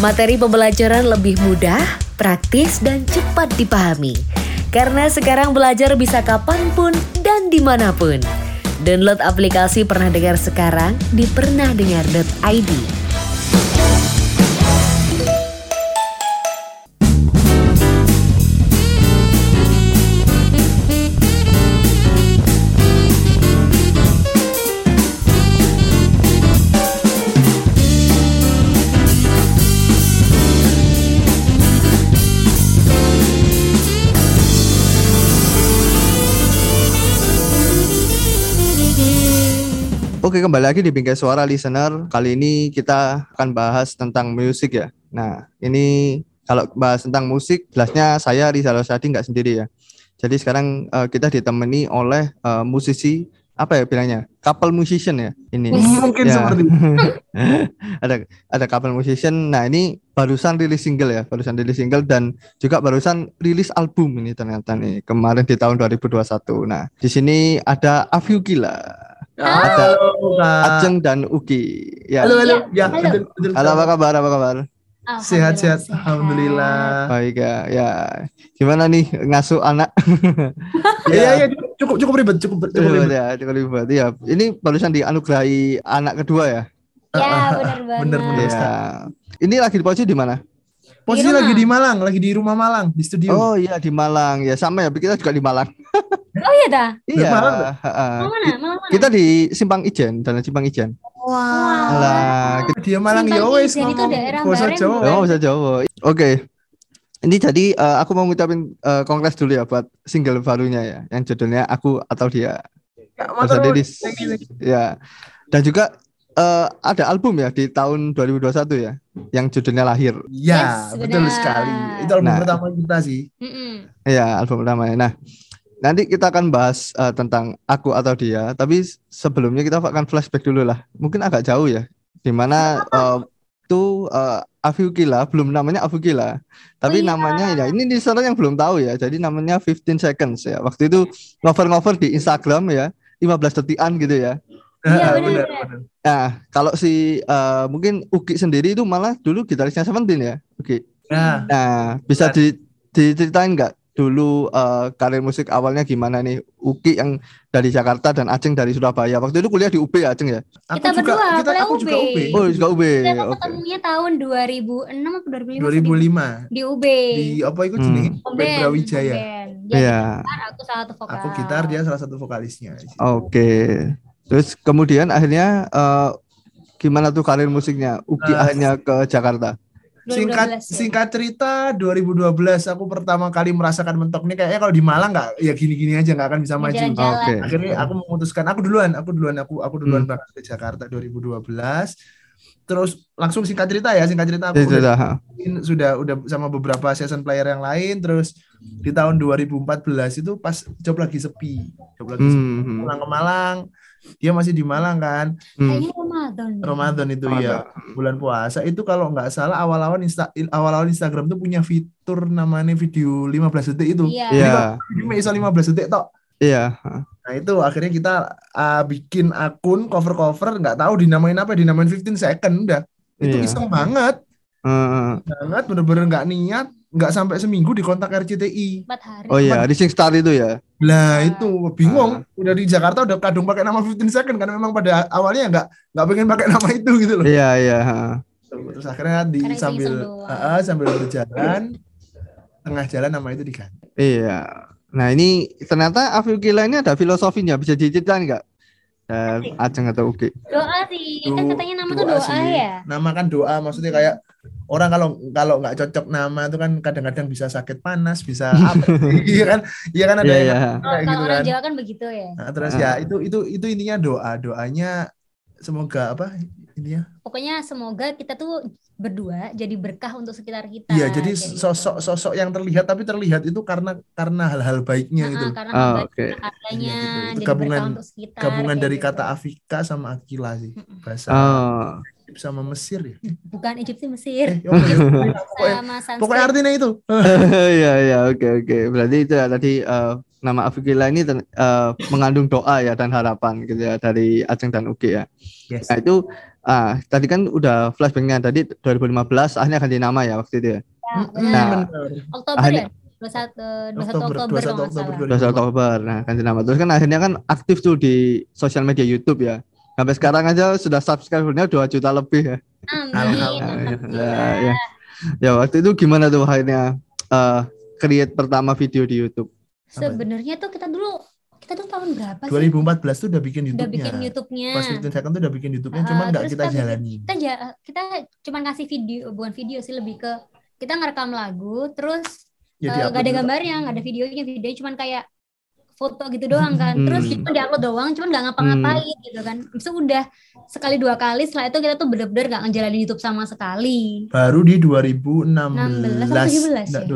Materi pembelajaran lebih mudah, praktis, dan cepat dipahami. Karena sekarang belajar bisa kapan pun dan di mana pun. Download aplikasi Pernah Dengar sekarang di pernahdengar.id. Oke, kembali lagi di Bingkai Suara Listener. Kali ini kita akan bahas tentang musik ya. Nah, ini kalau bahas tentang musik, jelasnya saya Rizal Sadi nggak sendiri ya. Jadi sekarang uh, kita ditemani oleh uh, musisi apa ya bilangnya couple musician ya ini mungkin ya. seperti ada ada couple musician nah ini barusan rilis single ya barusan rilis single dan juga barusan rilis album ini ternyata nih kemarin di tahun 2021 nah di sini ada Afiukila ada. Ajeng dan Uki ya Halo, halo. Ya, halo. betul, betul. halo apa kabar apa kabar Sehat-sehat, alhamdulillah. baik ya ya gimana nih ngasuh anak Iya, iya, cukup cukup ribet, cukup cukup Cukup ribet. ya, cukup ribet. Ya, ini barusan dianugerahi anak kedua ya. Ya, benar banget. Bener, bener. Ya. Ini lagi di posisi di mana? Posisi Di lagi di Malang, lagi di rumah Malang, di studio. Oh iya di Malang. Ya sama ya, kita juga di Malang. Oh iya dah. Iya. Malang mana? Mau mana? Kita di Simpang Ijen, Jalan Simpang Ijen. Wah. Alah, kita Dia Malang ya itu ngomong daerah bahasa Bareng, Jawa. oh, bisa Jawa. Oke. Ini jadi eh, aku mau ngucapin eh, kongres dulu ya buat single barunya ya, yang judulnya Aku atau Dia. Ya, Bahasa motor Dedis. Ya. Dan juga eh, ada album ya di tahun 2021 ya, yang judulnya Lahir. Ya, Yes, betul benar. sekali. Itu album Nah. pertama kita sih. Iya, album pertamanya. Nah, nanti kita akan bahas eh, tentang aku atau dia, tapi sebelumnya kita akan flashback dulu lah. Mungkin agak jauh ya, di mana eh, itu uh, Afiukila, belum namanya Afiukila, tapi Oh, iya. namanya ya ini listener yang belum tahu ya, jadi namanya 15 seconds ya. Waktu itu ngover-ngover di Instagram ya, 15 detikan gitu ya. Iya, Ah, benar, benar. Nah, kalau si eh, mungkin Uki sendiri itu malah dulu gitarisnya Seventeen ya, Uki. Nah, Nah, bisa di, diceritain nggak dulu eh, karir musik awalnya gimana nih? Uki yang dari Jakarta dan Aceng dari Surabaya. Waktu itu kuliah di UB ya, Aceng ya? aku Kita juga berdua, kita aku juga UB. UB. Oh, juga UB. Kita Oke. ketemunya tahun 2006 atau 2005? 2005 Di UB. di apa itu Hmm. jenenge? Home Band Brawijaya. Iya. gitar, aku salah satu vokal. Aku gitar, dia salah satu vokalisnya. Oke. Terus kemudian akhirnya eh, gimana tuh karir musiknya? Uki Ah. akhirnya ke Jakarta. Singkat 2012 ya. singkat cerita 2012 aku pertama kali merasakan mentok nih kayaknya kalau di Malang nggak ya gini-gini aja nggak akan bisa maju. Jalan-jalan. Oke. Akhirnya aku memutuskan aku duluan, aku duluan aku aku duluan Hmm. berangkat ke Jakarta 2012. Terus langsung singkat cerita ya, singkat cerita aku Ya, udah, sudah, sudah udah sama beberapa season player yang lain terus di tahun 2014 itu pas job lagi sepi. Job lagi sepi. Hmm, hmm, Pulang ke Malang, dia masih di Malang kan. hmm. Kayaknya Ramadan. deh. Ramadan itu Ramadan. ya bulan puasa itu kalau nggak salah awal-awal Insta awal-awal Instagram tuh punya fitur namanya video 15 detik itu. Iya. Iya, Cuma bisa 15 detik tok. iya. ha. Nah itu akhirnya kita ah, bikin akun cover-cover nggak tahu dinamain apa dinamain 15 second udah. Itu Iya. iseng banget, Heeh. banget bener-bener nggak niat, nggak sampai seminggu di kontak RCTI. Empat hari. Oh iya, Rising Star itu ya. Lah Ah. itu bingung, udah di Jakarta udah kadung pakai nama 15 second karena memang pada awalnya nggak nggak pengen pakai nama itu gitu loh. Iya, iya. terus akhirnya di Karena sambil. Ah, ah, sambil berjalan tengah jalan nama itu diganti Iya. Nah ini ternyata Afil Gila ini ada filosofinya bisa diceritain nggak? Dan Ajeng atau Uki? Doa sih. Kan Do- katanya nama tuh doa sih. ya. nama kan doa maksudnya kayak orang kalau kalau nggak cocok nama itu kan kadang-kadang bisa sakit panas bisa apa iya kan iya kan ada Iya, yang. Oh, kayak kalau gitu orang kan Jawa kan begitu ya. Nah, terus Ah. ya itu itu itu intinya doa doanya semoga apa intinya Pokoknya semoga kita tuh berdua jadi berkah untuk sekitar kita. iya jadi gitu. sosok sosok yang terlihat tapi terlihat itu karena karena hal-hal baiknya Ah, gitu karena Oh, oke. harganya Iya, gitu. Itu gabungan- untuk sekitar. gabungan dari gitu. kata Afika sama Akila sih bahasa Oh, Egypt sama Mesir ya bukan Egypt sih Mesir. eh, oh, iya. pokoknya, sama Sanskrit. pokoknya artinya itu iya iya oke oke. Berarti itu ya tadi eh, nama Afil Gila ini ten- eh, mengandung doa ya dan harapan gitu ya dari Ajeng dan Uki ya. yes Nah itu ah tadi kan udah flashbacknya tadi 2015 akhirnya ganti nama ya waktu itu ya. Ya. Nah. Oktober akhirnya- ya? 21 21 Oktober, Oktober, 21 kalau nggak Oktober salah. 12 Oktober. Nah, ganti nama. Terus kan akhirnya kan aktif tuh di sosial media YouTube ya. Sampai sekarang aja sudah subscribernya 2 juta lebih ya. Amin. Alhamdulillah. Ya, ya. Ya, waktu itu gimana tuh akhirnya eh create pertama video di YouTube? Sebenarnya tuh kita dulu kita tuh tahun berapa sih? 2014 tuh udah bikin Udah YouTube-nya. bikin YouTube-nya. Pas 15 second tuh udah bikin YouTube-nya, Ah, cuman nggak kita jalani. Kita ja- kita cuma ngasih video, bukan video sih lebih ke kita ngerekam lagu, terus Ya, eh, diupload nggak ada gambarnya, nggak ada videonya, videonya cuman kayak foto gitu doang kan. Hmm. Terus cuma diupload doang, cuman nggak ngapa-ngapain gitu kan. Itu udah sekali dua kali setelah itu kita tuh bener-bener nggak ngejalanin YouTube sama sekali. Baru di 2016. 16 atau 17 Nggak, ya?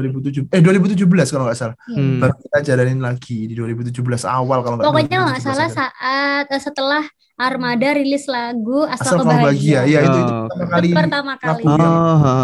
2007 eh 2017 kalau nggak salah. Hmm. Baru kita jalanin lagi di 2017 awal kalau nggak Pokoknya nggak 2017 salah akhir. saat eh, setelah Armada rilis lagu Asal Asal, kau bahagia. Ya itu, itu Oh, pertama Itu kali. pertama kali. Oh, ha.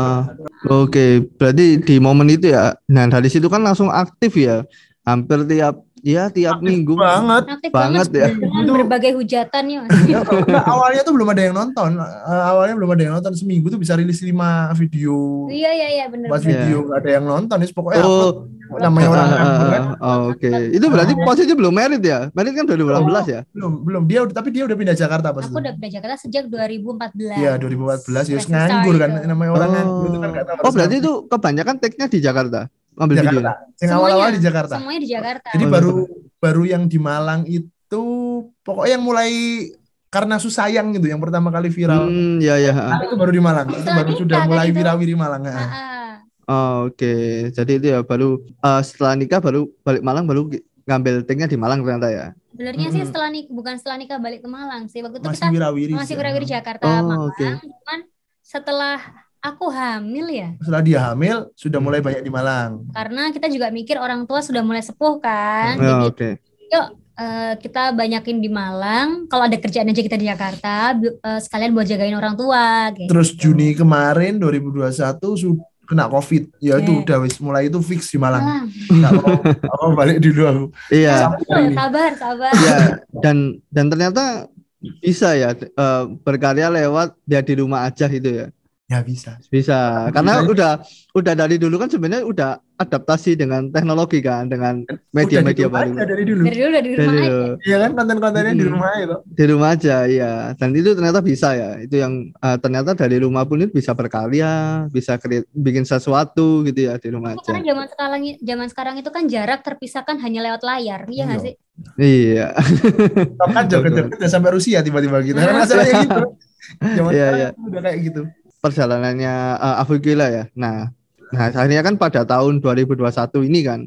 oke. Berarti di momen itu ya. Nah, dari situ kan langsung aktif ya. Hampir tiap ya tiap minggu. banget. Aktif Banget banget, ya. dengan Itu- berbagai hujatan ya. Nggak, awalnya tuh belum ada yang nonton. Eh, awalnya belum ada yang nonton seminggu tuh bisa rilis 5 video. Iya iya iya bener. Pas Iya. video nggak ada yang nonton, ya pokoknya Oh, upload. namanya orang ah, ah, nganggur kan. ah, ah, oke. Itu berarti posisi belum merit ya? Merit kan 2018 ya? Belum, belum dia udah- tapi dia udah pindah Jakarta pas Aku itu. udah pindah Jakarta sejak 2014. Iya 2014 ya nganggur kan namanya orang nganggur itu kan nggak tahu Oh, berarti itu kebanyakan tag-nya di Jakarta. Ambil Jakarta. video. Yang Semuanya. awal-awal di Jakarta. Semuanya di Jakarta. Jadi Oh, baru baru yang di Malang itu pokoknya yang mulai karena susayang gitu yang pertama kali viral. Hmm, ya ya. Nah, itu baru di Malang. Itu baru nikah sudah kan mulai viral di Malang. Ah. Oh, oke. Jadi itu ya baru eh, setelah nikah baru balik Malang baru ngambil tag-nya di Malang ternyata ya. Sebenarnya sih Mm-mm. setelah nik bukan setelah nikah balik ke Malang sih. Waktu itu Masih kita wirawiri. masih sih. Jakarta Oh, Malang. oke. Cuman setelah aku hamil ya, Setelah dia hamil sudah Hmm. mulai banyak di Malang. karena kita juga mikir orang tua sudah mulai sepuh kan. Oh, Jadi oke. eh, kita banyakin di Malang. Kalau ada kerjaan aja kita di Jakarta, eh, sekalian buat jagain orang tua. Gitu. Terus Juni kemarin 2021 su- kena Covid. Ya itu Iya. udah wis mulai itu fix di Malang. Nggak mau, nggak mau balik dulu aku. Iya. Sabar, sabar. Iya. Dan dan ternyata bisa ya eh, berkarya lewat dia di rumah aja gitu ya. Ya bisa. Bisa. Karena Bisa. udah udah dari dulu kan sebenarnya udah adaptasi dengan teknologi kan, dengan media-media di baru. aja dari dulu. Dari dulu udah di Dari rumah aja. Iya kan konten-kontennya di Hmm. rumah itu. di rumah aja iya dan itu ternyata bisa ya itu yang eh, ternyata dari rumah pun itu bisa berkarya bisa create, bikin sesuatu gitu ya di rumah aja Karena zaman sekarang zaman sekarang itu kan jarak terpisahkan hanya lewat layar, iya nggak Iya. sih? iya kan joget-joget udah sampai Rusia tiba-tiba gitu. Kan masalahnya gitu. Zaman Iya, sekarang iya. udah kayak gitu. Perjalanannya uh, Avugila ya. Nah nah akhirnya kan pada tahun 2021 ini kan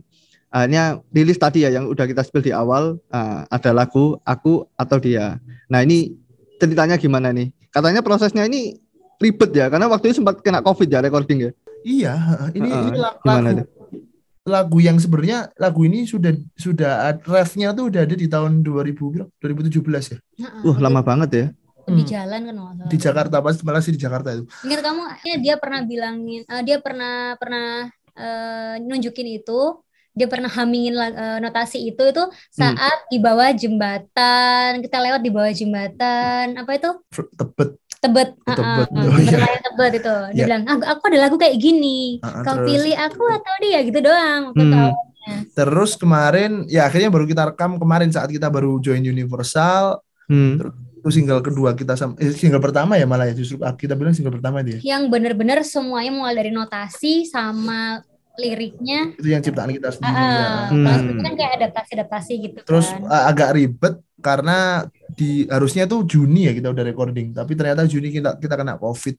akhirnya rilis tadi ya yang udah kita spill di awal uh, ada lagu aku atau dia. Nah ini ceritanya gimana nih? Katanya prosesnya ini ribet ya karena waktu itu sempat kena covid ya recording ya? Iya, ini Heeh, ini lagu, gimana lagu, lagu yang sebenarnya lagu ini sudah sudah refnya tuh udah ada di tahun 2000 berapa? 2017 ya? Nah, uh lama banget ya di Hmm. jalan kan kalau salah. di Jakarta pas malah sih di Jakarta itu. Ingat kamu ya, dia pernah bilangin eh, dia pernah pernah eh, nunjukin itu dia pernah hamingin eh, notasi itu itu saat di bawah jembatan kita lewat di bawah jembatan apa itu Tebet. tebet ah, Tebet. ah, Oh, iya. jembatan tebet itu dia Iya. bilang aku, aku ada lagu kayak gini ah, kau terus? pilih aku atau dia gitu doang aku Hmm. tahu Terus kemarin ya akhirnya baru kita rekam kemarin saat kita baru join Universal hmm. Itu single kedua kita sama eh, single pertama ya malah ya justru kita bilang single pertama dia. yang bener-bener semuanya mulai dari notasi sama liriknya Itu yang ciptaan kita sendiri. Ah, ya. Hmm. kalau sebelumnya kan kayak adaptasi-adaptasi gitu Terus kan. uh, agak ribet karena di harusnya tuh Juni ya kita udah recording, tapi ternyata Juni kita kita kena COVID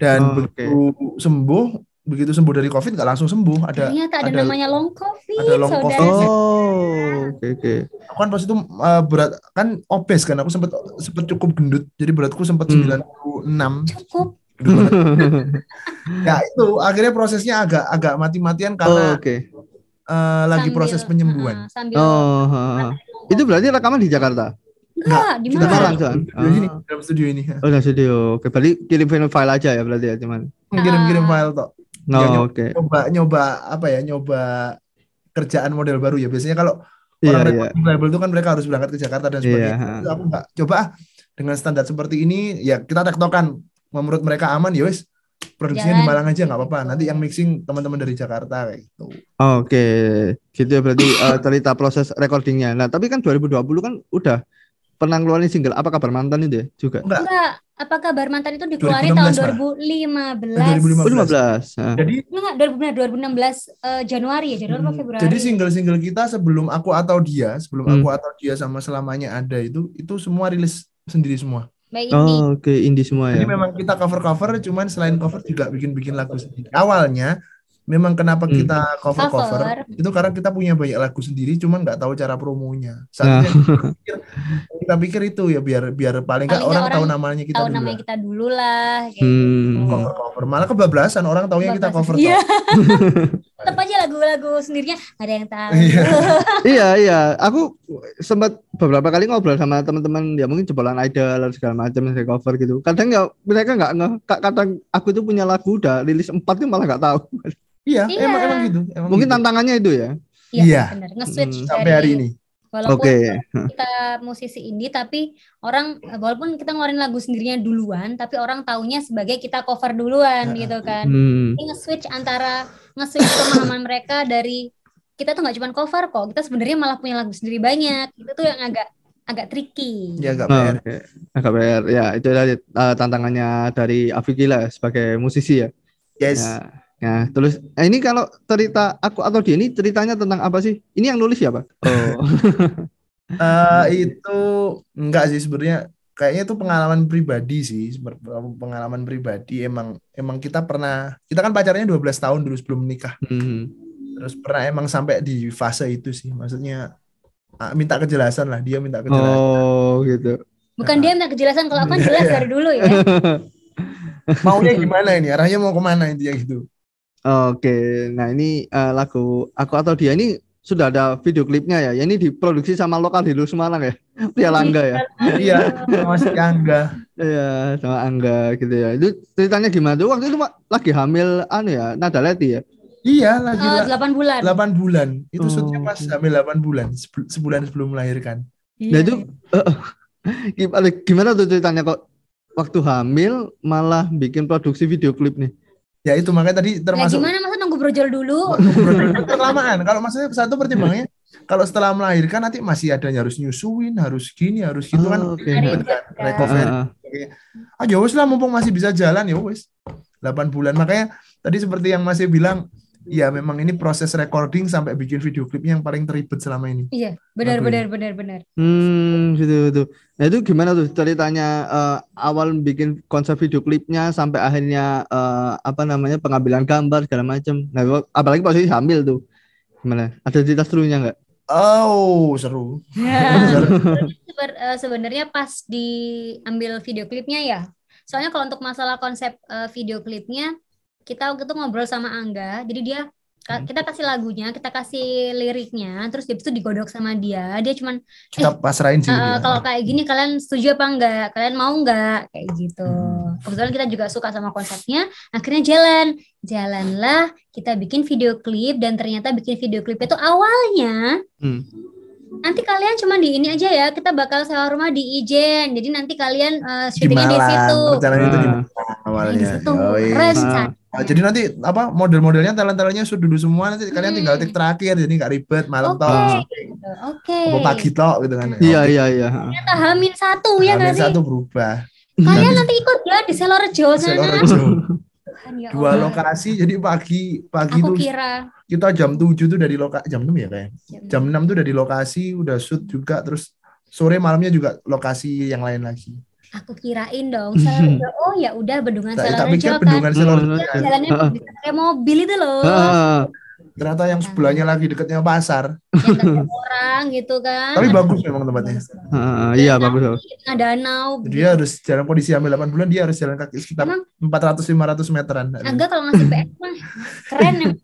dan Oh, begitu sembuh, begitu sembuh dari COVID nggak langsung sembuh. Ada Ternyata ada, ada- namanya long covid, ada long saudara. COVID. Oh, oke oke. aku kan pas itu uh, berat kan obes kan, aku sempat sempat cukup gendut, jadi beratku sempat Hmm. 96. Cukup. Ya itu akhirnya prosesnya agak agak mati-matian Oh, karena oke. uh, lagi Sambil- proses penyembuhan. ah, sambil Oh, ha. itu berarti rekaman di Jakarta? enggak di mana? kan? Di sini Oh. dalam studio ini. Oh, di studio. Oke, berarti kirim file aja ya berarti ya, cuman. Kirim-kirim Ah. file tok. No, Ya, nyoba- oke. nyoba nyoba apa ya nyoba kerjaan model baru ya biasanya kalau Iya, orang iya. recording label itu kan mereka harus berangkat ke Jakarta dan Iya, sebagainya ha. Itu aku nggak coba ah dengan standar seperti ini ya kita tektokan menurut mereka aman ya wes produksinya di. Malang aja nggak apa-apa nanti yang mixing teman-teman dari Jakarta kayak gitu Oke, gitu ya berarti eh, cerita proses recordingnya. Nah, tapi kan 2020 kan udah pernah ngeluarin single apa kabar mantan itu ya juga. enggak Enggak, apa kabar mantan itu dikeluarin 2016 tahun malah. 2015. Oh, 2015 15. Ah. jadi Enggak, 2016 eh, Januari ya, Januari Hmm, Februari. Jadi single-single kita sebelum aku atau dia, sebelum Hmm. aku atau dia sama selamanya ada itu, itu semua rilis sendiri semua. Baik ini. Oh, oke indie semua Jadi ya. memang kita cover-cover, cuman selain cover juga bikin-bikin lagu sendiri. Awalnya memang kenapa Hmm. kita cover-cover Cover. itu karena kita punya banyak lagu sendiri, cuman nggak tahu cara promonya. Nah. Saat itu kita pikir, kita pikir itu ya biar biar paling nggak nggak orang, tahu orang namanya kita Tahu dulu. namanya lah. kita dulu lah kayak Hmm. gitu. Cover-cover malah kebablasan orang taunya kita cover. Iya. Tetap aja lagu-lagu sendirinya nggak ada yang tahu. Iya. iya, iya. Aku sempat beberapa kali ngobrol sama teman-teman ya mungkin jebolan idol atau segala macam yang cover gitu. Kadang ya mereka nggak ka- kadang aku tuh punya lagu udah rilis empat tuh malah nggak tahu. Iya, Iya. emang emang gitu. Emang Mungkin gitu. tantangannya itu ya. Iya. benar. Nge-switch Hmm, sampai dari hari ini. walaupun Oke. kita musisi indie tapi orang walaupun kita ngeluarin lagu sendirinya duluan tapi orang taunya sebagai kita cover duluan gitu kan. Hmm. Ini nge-switch antara nge-switch pemahaman mereka dari kita tuh nggak cuma cover kok, kita sebenarnya malah punya lagu sendiri banyak. Itu tuh yang agak agak tricky. Ya agak Oh, PR. Oke, agak PR. Ya, itu tadi eh, tantangannya dari Afiki lah sebagai musisi ya. Yes. Ya, ya, terus eh, ini kalau cerita aku atau dia ini ceritanya tentang apa sih? Ini yang nulis siapa? Oh. Eh, itu enggak sih sebenarnya kayaknya itu pengalaman pribadi sih pengalaman pribadi emang emang kita pernah kita kan pacarnya 12 tahun dulu sebelum menikah Hmm. terus pernah emang sampai di fase itu sih maksudnya ah, minta kejelasan lah dia minta kejelasan Oh, gitu. Bukan dia minta kejelasan kalau aku kan Iya, jelas dari dulu ya. maunya gimana ini arahnya mau ke mana intinya gitu Oke, nah ini eh, lagu aku atau dia ini sudah ada video klipnya ya. Ya, Ini diproduksi sama lokal di Semarang ya. Pria Langga ya. iya masih Angga Iya, sama Angga gitu ya. Itu ceritanya gimana tuh? Waktu itu Mak, lagi hamil anu ya, Nada Leti ya. iya lagi lah 8 bulan. 8 bulan itu Oh, pas hamil 8 bulan sebu- sebulan sebelum melahirkan Nah Iya. itu eh, gimana, gimana tuh ceritanya kok waktu hamil malah bikin produksi video klip nih? Ya itu makanya tadi Ya termasuk gimana masa nunggu brojol dulu? kelamaan. Kalau maksudnya satu pertimbangannya, kalau setelah melahirkan nanti masih ada yang harus nyusuin, harus gini, harus gitu kan. Oh, oke. ribet kan, Kan. recovery. Ah, ah. Ah ya wes lah mumpung masih bisa jalan ya wes. 8 bulan. Makanya tadi seperti yang masih bilang, ya memang ini proses recording sampai bikin video klipnya yang paling teribet selama ini. Iya, benar Lagu benar benar benar. Hmm, gitu gitu. Nah itu gimana tuh ceritanya eh, awal bikin konsep video klipnya sampai akhirnya eh, apa namanya pengambilan gambar segala macam. Nah apalagi posisi hamil tuh, gimana? Ada cerita serunya nggak? Oh, seru. Eh, sebenarnya pas diambil video klipnya ya. Soalnya kalau untuk masalah konsep eh, video klipnya kita waktu itu ngobrol sama Angga. Jadi dia Hmm. kita kasih lagunya, kita kasih liriknya, terus dia itu digodok sama dia. Dia cuman Kita pasrahin sih. Eh, dia. kalau kayak gini kalian setuju apa enggak? Kalian mau enggak? Kayak gitu. Hmm. Kebetulan kita juga suka sama konsepnya. Akhirnya jalan. Jalanlah kita bikin video klip dan ternyata bikin video klip itu awalnya Hmm. nanti kalian cuma di ini aja ya. Kita bakal sewa rumah di Ijen. Jadi nanti kalian eh, di syutingnya di Malang. situ. Rencananya itu di Ah. Malang awalnya. Di situ. Yoi. Rencana. Ah, jadi nanti apa model-modelnya talent-talentnya shoot dulu semua nanti kalian Hmm. tinggal take terakhir jadi nggak ribet malam Oke. tok gitu. Oke. apa pagi tok gitu kan Iya iya iya. Ternyata Hamin satu ya sih? satu berubah Kalian nanti ikut ya di Selorejo sana. Selorejo. Ya dua lokasi jadi pagi pagi Aku tuh kira kita jam 7 tuh dari lokasi jam 6 ya kayak jam jam 6 tuh dari lokasi udah shoot juga terus sore malamnya juga lokasi yang lain lagi Aku kirain dong, Selorejo. Oh ya udah bendungan Selorejo pikir kan. bendungan Selorejo Hmm. Jalannya pakai mobil itu loh. Ternyata yang sebelahnya lagi dekatnya pasar Yang ketemu orang gitu kan. tapi bagus memang tempatnya iya bagus. tengah danau. dia harus jalan kondisi hamil 8 bulan dia harus jalan kaki sekitar Emang? 400-500 meteran Agak kalau ngasih PS mah keren ya.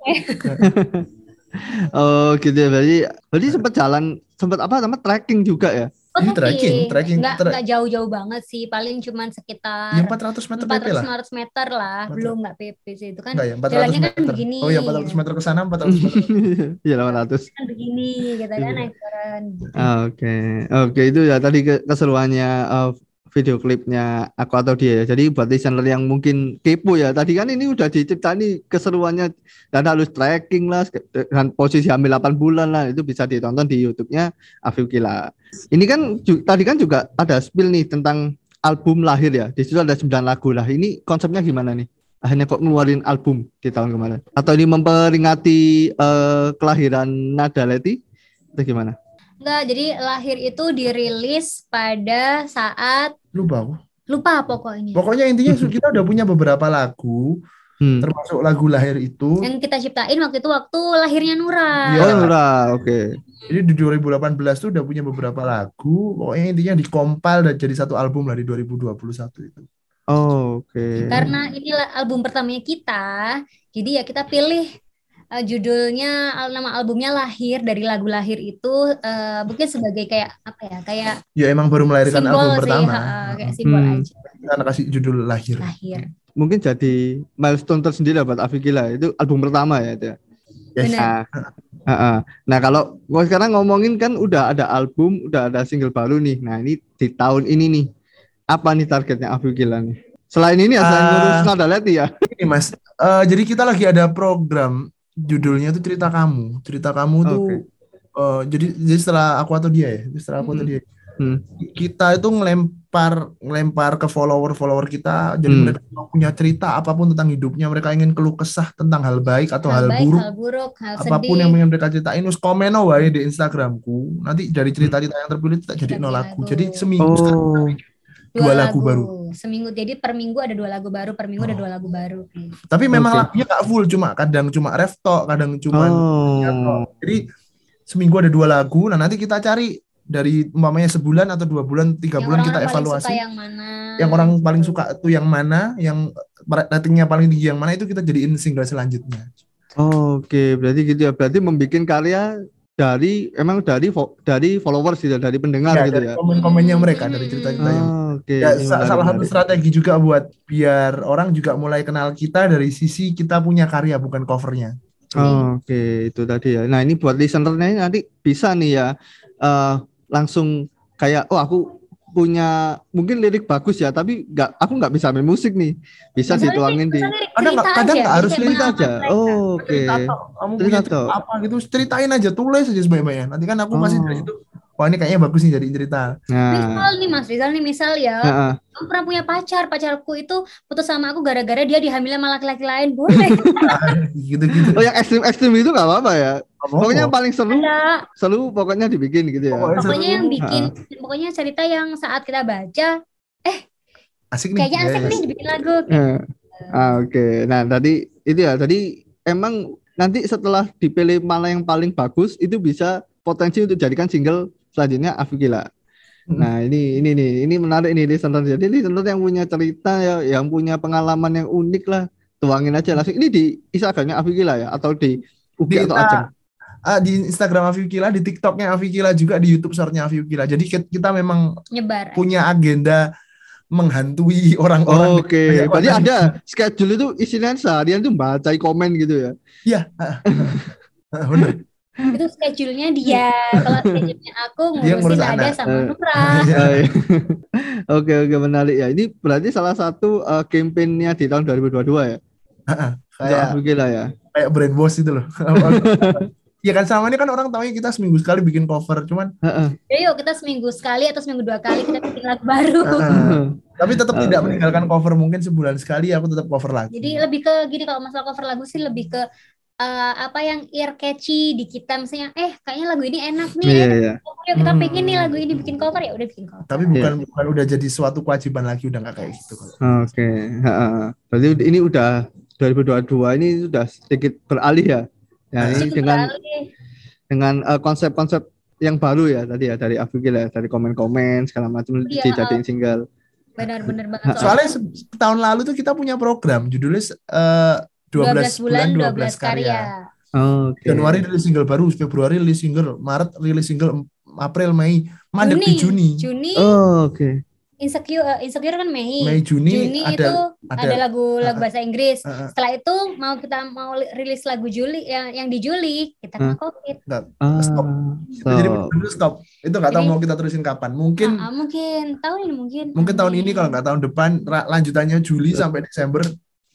Oh gitu ya berarti berarti sempat jalan sempat apa nama trekking juga ya? Oh, Ini trekking, trekking, Nggak, nggak jauh-jauh banget sih. Paling cuman sekitar ya 400 meter PP lah 400 meter lah. 400. Belum nggak PP sih. Itu kan Enggak ya, 400 jalannya kan meter. begini. Oh ya, 400 meter ke sana, 400 meter. Iya 800. kan begini gitu kan Iya. naik turun. Ah, Oke oke itu ya tadi ke- keseruannya eh, video klipnya aku atau dia ya. Jadi buat listener yang mungkin kepo ya. Tadi kan ini udah diciptain nih keseruannya dan harus tracking lah dengan posisi hamil 8 bulan lah itu bisa ditonton di YouTube-nya Afif. Ini kan tadi kan juga ada spill nih tentang album lahir ya. Di situ ada 9 lagu lah. Ini konsepnya gimana nih? Akhirnya kok ngeluarin album di tahun kemarin? Atau ini memperingati eh, kelahiran Nada Leti? Atau gimana? Enggak, jadi lahir itu dirilis pada saat Lupa aku. lupa pokoknya. Pokoknya intinya kita udah punya beberapa lagu, Hmm. termasuk lagu lahir itu. Yang kita ciptain waktu itu waktu lahirnya Nura. Iya. Oh, Nura, oke. Jadi di 2018 tuh udah punya beberapa lagu. Pokoknya intinya dikompil dan jadi satu album lah di 2021 itu. Oh, oke. Karena inilah album pertamanya kita, jadi ya kita pilih eh, judulnya al- nama albumnya lahir dari lagu lahir itu eh, mungkin sebagai kayak apa ya kayak Ya emang baru melahirkan simbol album sih pertama. ha, kayak simbol Hmm. aja Kita kasih judul lahir. lahir Mungkin jadi milestone tersendiri lah buat Afif Gila. Itu album pertama ya itu. ya? Yes. Benar. Nah, ah, ah. nah kalau gua sekarang ngomongin kan udah ada album, udah ada single baru nih. Nah ini di tahun ini nih, apa nih targetnya Afif Gila nih? Selain ini ya, selain Ah. ngurus Nada Leti ya. Ini Mas, eh, jadi kita lagi ada program judulnya tuh cerita kamu. Cerita kamu tuh Oke. eh, jadi jadi setelah aku atau dia ya, setelah aku atau Hmm. dia. Hmm. Kita itu ngelempar ngelempar ke follower-follower kita. Jadi Hmm. mereka punya cerita apa pun tentang hidupnya, mereka ingin keluh kesah tentang hal baik atau hal, hal baik buruk. hal buruk hal apa pun sedih yang ingin mereka ceritain terus komen oh wae di Instagramku nanti dari cerita-cerita yang terpilih kita jadi nol lagu lagu. jadi seminggu sekarang Oh, dua lagu baru. Seminggu jadi per minggu ada dua lagu baru per minggu ada Oh. dua lagu baru. Tapi memang Oke. lagunya gak full cuma kadang cuma ref tok kadang cuma oh, jadi seminggu ada dua lagu. Nah nanti kita cari dari umpamanya sebulan atau dua bulan tiga yang bulan kita evaluasi. yang mana? Yang orang paling suka tuh yang mana? Yang ratingnya paling tinggi yang mana? Itu kita jadiin single selanjutnya. Oke, berarti gitu ya. Berarti membuat karya dari emang dari fo- dari followers gitu, dari pendengar Ya, gitu dari ya. komen-komennya mereka dari cerita-cerita yang Oh, Oke. Ya, sa- salah satu strategi juga buat biar orang juga mulai kenal kita dari sisi kita punya karya bukan covernya. Oh, Oke, itu tadi ya. Nah, ini buat listenernya nanti bisa nih ya eh langsung kayak oh aku punya mungkin lirik bagus ya, tapi nggak aku nggak bisa main musik nih. Bisa Masalah dituangin di Kadang nggak- cerita kadang nggak harus lirik aja. Oh, Oke. Cerita atau kamu Cerita punya atau- cerita apa gitu, ceritain aja, tulis aja sebanyak-banyaknya. Nanti kan aku pasti Oh. dari itu, wah ini kayaknya bagus nih jadi cerita. Nah, Misal nih Mas Rizal nih misal ya, heeh. kamu pernah punya pacar, pacarku itu putus sama aku gara-gara dia dihamilin sama laki-laki lain, boleh? Gitu-gitu. Oh, yang ekstrim-ekstrim itu nggak apa-apa ya. Apa-apa. Pokoknya yang paling seru, Ada, seru pokoknya dibikin gitu ya. Pokoknya pokoknya seru. yang bikin, pokoknya cerita yang saat kita baca, asik nih. kayaknya asik Yes. nih dibikin lagu. Eh, Ah, oke. Nah, tadi itu ya, tadi emang nanti setelah dipilih mana yang paling bagus itu bisa potensi untuk jadikan single selanjutnya Afikila. Hmm. Nah, ini ini nih, ini menarik nih listener. Jadi listener yang punya cerita ya, yang punya pengalaman yang unik lah, tuangin aja langsung. Ini di Instagramnya Afikila ya atau di UG Di atau Insta- Ajeng? Ah, di Instagram Afiukila, di TikToknya Afiukila juga, di YouTube shortnya Afiukila. Jadi ki- kita memang Nyebar. punya agenda menghantui orang-orang. Oke, Kayak berarti ada schedule itu isinya seharian tuh baca komen gitu ya. Iya. Ah, Bener. Itu schedule-nya dia. Kalau schedule-nya aku ngurusin ngurus ada sama Eh. Nura. Oh, iya. Oke oke menarik ya. Ini berarti salah satu uh, campaign-nya di tahun 2022 ya. Kayak Afikila ya. kayak brand boss itu loh. Iya kan sama ini kan orang tahu kita seminggu sekali bikin cover, cuman Heeh. Ya yuk kita seminggu sekali atau seminggu dua kali kita bikin lagu baru. tapi tetap tidak meninggalkan cover mungkin sebulan sekali aku tetap cover lagi. Jadi lebih ke gini kalau masalah cover lagu sih lebih ke eh, apa yang ear catchy di kita misalnya eh kayaknya lagu ini enak nih Iya eh, iya. yuk kita Hmm. pengen nih lagu ini bikin cover ya udah bikin cover Tapi bukan bukan udah jadi suatu kewajiban lagi udah nggak kayak gitu. kalau. Oke. Heeh. Berarti ini udah 2022 ini sudah sedikit beralih ya. Ya ini dengan beralih. dengan uh, konsep-konsep yang baru ya tadi ya dari Afikila ya, dari komen-komen segala macam Iya, dijadiin single. benar-benar banget Soalnya tahun lalu tuh kita punya program judulnya eh, 12, 12 bulan 12 karya. karya. Oke. Januari rilis single baru, Februari rilis single, Maret rilis single, April, Mei, mandek di Juni. Juni Oh, oke. Insecure, eh, Insecure kan Mei. Mei Juni, Juni ada itu ada- ada, lagu lagu uh, bahasa Inggris. uh, uh. Setelah itu mau kita mau li- rilis lagu Juli yang yang di Juli kita kena Covid. Ah, Stop. so. jadi bener-bener stop. Itu nggak tahu mau kita terusin kapan. Mungkin Ah, ah, mungkin tahun ini mungkin. mungkin tahun ini kalau nggak tahun depan lanjutannya Juli sampai Desember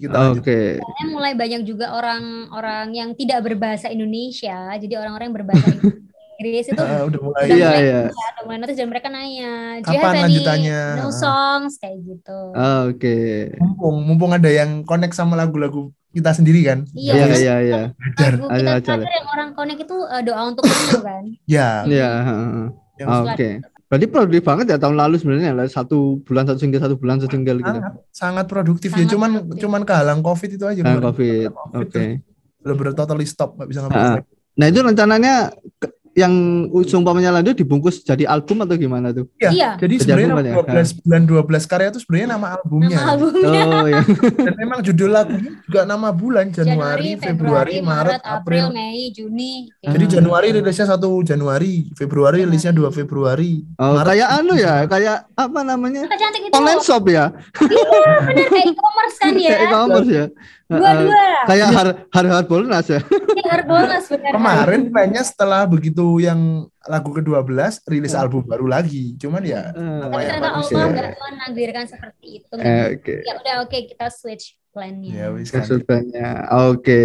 kita. Oke. Soalnya mulai banyak juga orang-orang yang tidak berbahasa Indonesia, jadi orang-orang yang berbahasa Inggris itu Uh, udah mulai udah Iya, mulai iya. ya, udah mulai notice dan mereka nanya, do you Kapan have any lanjutannya? no Ah. songs kayak gitu. Oke. mumpung mumpung ada yang connect sama lagu-lagu kita sendiri kan. Iya, Iya, iya, iya. Belajar. lagu kita terakhir yang orang connect itu eh, doa untuk kamu kan. Ya. Iya, heeh. yang Oke. Berarti produktif banget ya tahun lalu sebenarnya lah satu bulan satu single satu bulan satu single gitu. sangat, sangat produktif ya. Sangat Cuman produktif. cuman kehalang COVID itu aja. Kemarin. Covid. Oke. Bener-bener totally stop nggak bisa ngapain. Ah. Nah itu rencananya yang sumpamanya lanjut dibungkus jadi album atau gimana tuh? Iya. Iya. Jadi Jadi sebenarnya album nama ya? 12 bulan 12 karya itu sebenarnya nama albumnya. Nama albumnya Oh ya. Dan memang judul lagunya juga nama bulan Januari, Februari, Maret, April. Mei, Juni. Jadi Ah. Januari rilisnya 1 Januari, Februari rilisnya 2 Februari. Oh Maret- kayak anu ya, kayak apa namanya? Apa cantik itu? Online shop ya, Iya, bener kayak e-commerce kan ya. kayak e-commerce ya. Dua-dua. Kayak har har harbolnas ya. Ini Harbolnas bener. Kemarin kayaknya setelah begitu yang lagu ke-12 rilis Hmm. album baru lagi. Cuman ya Tapi Lumayan ternyata Allah ya. nggak menakdirkan seperti itu. Eh, Oke. Ya udah oke kita switch plannya. ya wis kan. Maksudnya, oke,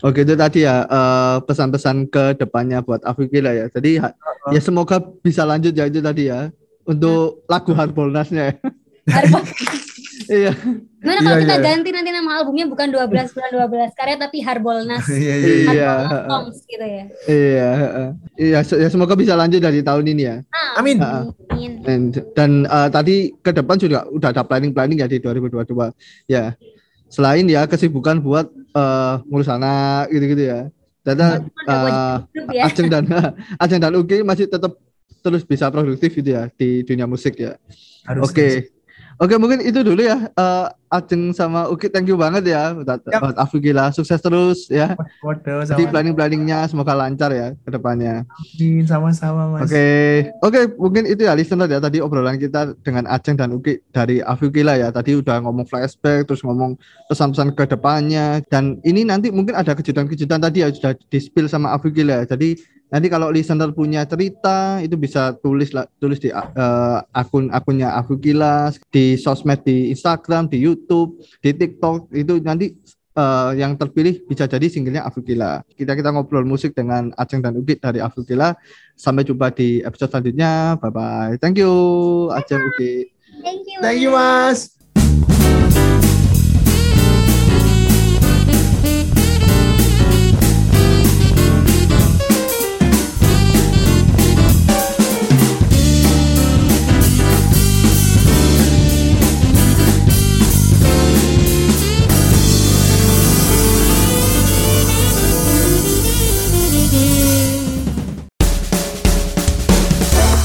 oke itu tadi ya eh, pesan-pesan ke depannya buat Afiki lah ya. Jadi ha- ya semoga bisa lanjut ya itu tadi ya untuk lagu Harbolnasnya. ya. Iya. Gimana kalau Iya, kita iya. ganti nanti nama albumnya bukan 12 bulan 12 karya tapi Harbolnas. Iya iya. iya. Iya. Songs gitu ya. Iya, heeh. iya, se- ya semoga bisa lanjut dari tahun ini ya. Amin. Amin. Dan, dan eh, tadi ke depan juga udah ada planning-planning ya di 2022. Ya, selain ya kesibukan buat eh, ngurus anak gitu-gitu ya. Hidup ya. Ajeng dan Ajeng dan Uki masih tetap terus bisa produktif gitu ya di dunia musik ya. Oke. Oke mungkin itu dulu ya eh, Ajeng sama Uki thank you banget ya buat, Yap. sukses terus ya. Waduh, Jadi sama planning-planningnya semoga lancar ya ke depannya. sama-sama Mas. Oke, oke mungkin itu ya listener ya tadi obrolan kita dengan Aceng dan Uki dari Afukila ya. Tadi udah ngomong flashback, terus ngomong pesan-pesan ke depannya dan ini nanti mungkin ada kejutan-kejutan tadi ya sudah di-spill sama Afukila. ya. Jadi nanti kalau listener punya cerita itu bisa tulis lah tulis di eh, akun akunnya Afukila di sosmed di Instagram, di YouTube, di TikTok itu nanti eh, yang terpilih bisa jadi singlenya Afukila. Kita kita ngobrol musik dengan Aceng dan Uki dari Afukila. Sampai jumpa di episode selanjutnya. Bye bye. Thank you Aceng Uki. Thank you. Thank you Mas.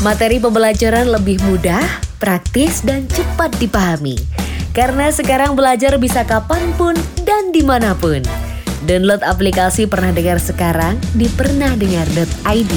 Materi pembelajaran lebih mudah, praktis, dan cepat dipahami. Karena sekarang belajar bisa kapan pun dan di mana pun. Download aplikasi Pernah Dengar sekarang di pernahdengar.id.